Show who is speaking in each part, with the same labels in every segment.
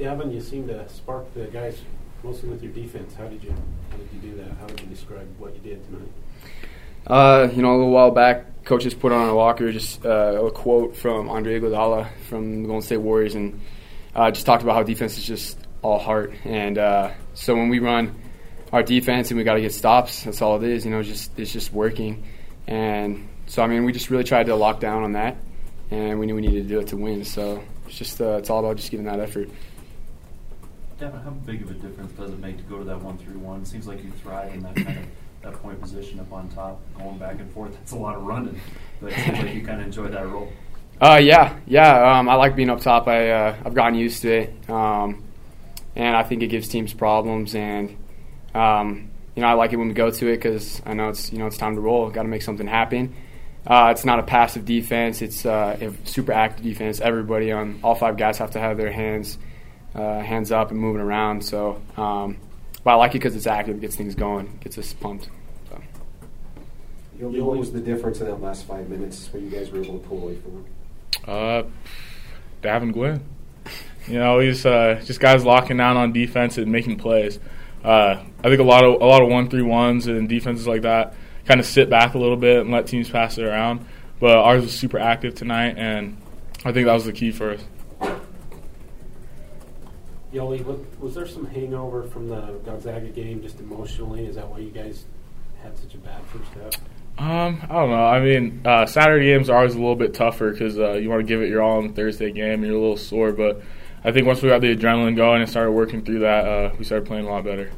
Speaker 1: Davin, you seem to spark the guys mostly with your defense. How did you how did you do that? How would you describe what you did tonight?
Speaker 2: Uh, you know, a little while back, coaches put on a locker just uh, a quote from Andre Iguodala from the Golden State Warriors, and uh, just talked about how defense is just all heart. And uh, so when we run our defense and we got to get stops, that's all it is. You know, just it's just working. And so I mean, we just really tried to lock down on that, and we knew we needed to do it to win. So it's just uh, it's all about just giving that effort.
Speaker 3: Devin, how big of a difference does it make to go to that one three one? Seems like you thrive in that kind of that point position up on top, going back and forth. That's a lot of running, but it seems like you kind of enjoy that role.
Speaker 2: Uh, yeah, yeah. Um, I like being up top. I uh, I've gotten used to it, um, and I think it gives teams problems. And um, you know, I like it when we go to it because I know it's you know it's time to roll. Got to make something happen. Uh, it's not a passive defense. It's uh, a super active defense. Everybody on all five guys have to have their hands uh, hands up and moving around. So, um, but I like it because it's active, it gets things going, gets us pumped. So.
Speaker 4: What was the difference in that last five minutes where you guys were able to pull away from them?
Speaker 5: Uh, Davin Guinn. You know, he's uh, just guys locking down on defense and making plays. Uh, I think a lot of a lot of one three ones and defenses like that kind of sit back a little bit and let teams pass it around. But ours was super active tonight, and I think that was the key for us.
Speaker 1: Yoeli, was there some hangover from the Gonzaga game just emotionally? Is that why you guys had such a bad first half?
Speaker 5: Um, I don't know. I mean, uh, Saturday games are always a little bit tougher because uh, you want to give it your all on the Thursday game. and You're a little sore, but I think once we got the adrenaline going and started working through that, uh, we started playing a lot better.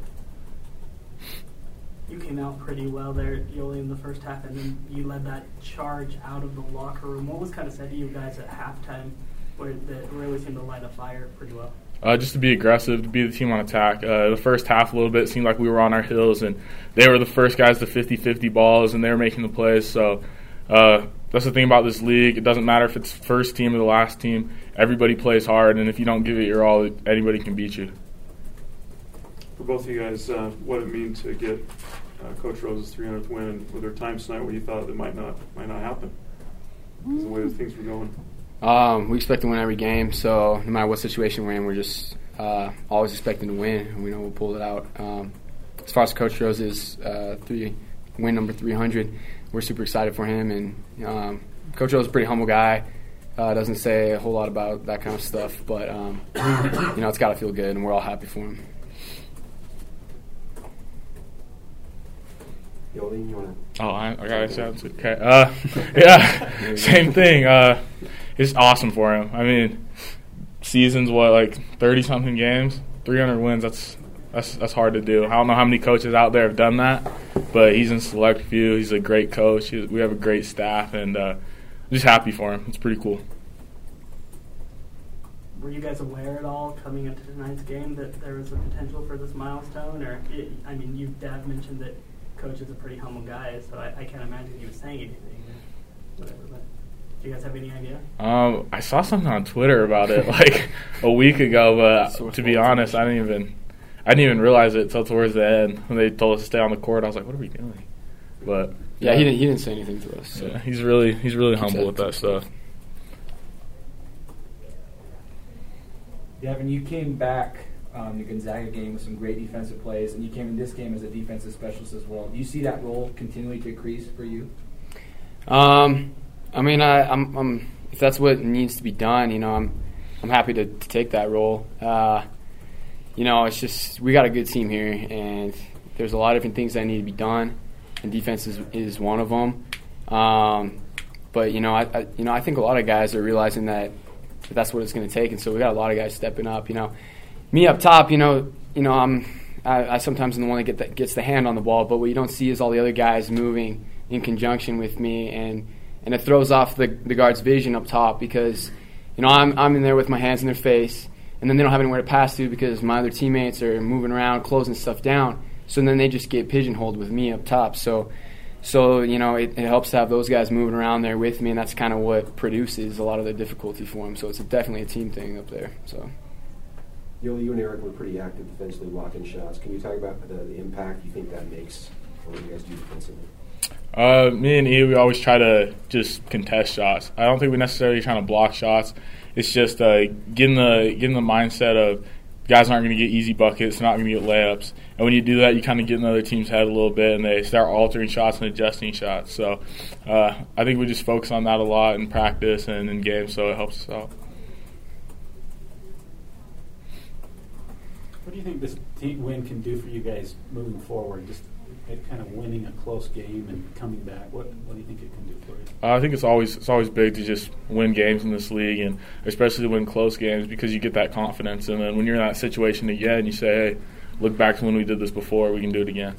Speaker 6: You came out pretty well there, Yoeli, in the first half, and then you led that charge out of the locker room. What was kind of said to you guys at halftime, where that really seemed to light a fire pretty well?
Speaker 5: Uh, just to be aggressive, to be the team on attack. Uh, the first half, a little bit, seemed like we were on our heels, and they were the first guys to 50 50 balls, and they were making the plays. So uh, that's the thing about this league. It doesn't matter if it's first team or the last team, everybody plays hard, and if you don't give it your all, anybody can beat you.
Speaker 7: For both of you guys, uh, what it mean to get uh, Coach Rose's 300th win, were there times tonight where you thought it might not might not happen? Because the way things were going.
Speaker 2: Um, we expect to win every game, so no matter what situation we're in, we're just uh, always expecting to win, and we know we'll pull it out. Um, as far as Coach Rose's uh, three win number 300, we're super excited for him, and um, Coach Rose is a pretty humble guy. Uh, doesn't say a whole lot about that kind of stuff, but um, you know it's got to feel good, and we're all happy for him.
Speaker 4: Yoeli, you want
Speaker 5: to? Oh, I, I got to Okay. Uh, yeah, same thing. It's awesome for him. I mean, seasons what like thirty something games, three hundred wins. That's that's that's hard to do. I don't know how many coaches out there have done that, but he's in select few. He's a great coach. We have a great staff, and uh, I'm just happy for him. It's pretty cool.
Speaker 6: Were you guys aware at all coming into tonight's game that there was a potential for this milestone? Or it, I mean, you Dad mentioned that coach is a pretty humble guy, so I, I can't imagine he was saying anything. Whatever, but. Do you guys have any idea? Um,
Speaker 5: I saw something on Twitter about it like a week ago, but to be honest, I didn't even I didn't even realize it until towards the end when they told us to stay on the court. I was like, "What are we doing?" But
Speaker 2: yeah, yeah he didn't he didn't say anything to us. So.
Speaker 5: Yeah, he's really he's really humble with that stuff.
Speaker 8: Devin, you came back um, the Gonzaga game with some great defensive plays, and you came in this game as a defensive specialist as well. Do you see that role continuing to increase for you?
Speaker 2: Um, I mean, I, I'm, I'm, if that's what needs to be done, you know, I'm, I'm happy to, to take that role. Uh, you know, it's just we got a good team here, and there's a lot of different things that need to be done, and defense is, is one of them. Um, but you know, I, I, you know I think a lot of guys are realizing that, that that's what it's going to take, and so we got a lot of guys stepping up. You know, me up top, you know, you know I'm I, I sometimes am the one that, get that gets the hand on the ball, but what you don't see is all the other guys moving in conjunction with me and and it throws off the, the guard's vision up top because you know I'm, I'm in there with my hands in their face and then they don't have anywhere to pass to because my other teammates are moving around closing stuff down. So then they just get pigeonholed with me up top. So so you know it, it helps to have those guys moving around there with me and that's kind of what produces a lot of the difficulty for them so it's definitely a team thing up there so.
Speaker 4: You, you and Eric were pretty active defensively blocking shots. Can you talk about the, the impact you think that makes for what you guys do defensively
Speaker 5: uh, me and E, we always try to just contest shots. I don't think we're necessarily trying to block shots. it's just uh, getting the getting the mindset of guys aren't going to get easy buckets, not going to get layups, and when you do that, you kind of get in the other team's head a little bit, and they start altering shots and adjusting shots. So uh, I think we just focus on that a lot in practice and in games, so it helps us out.
Speaker 1: What do you think this win can do for you guys moving forward? Just at kind of winning a close game and coming back. What What do you think it can do for you?
Speaker 5: Uh, I think it's always it's always big to just win games in this league, and especially to win close games because you get that confidence. And then when you're in that situation again, you say, "Hey, look back to when we did this before. We can do it again."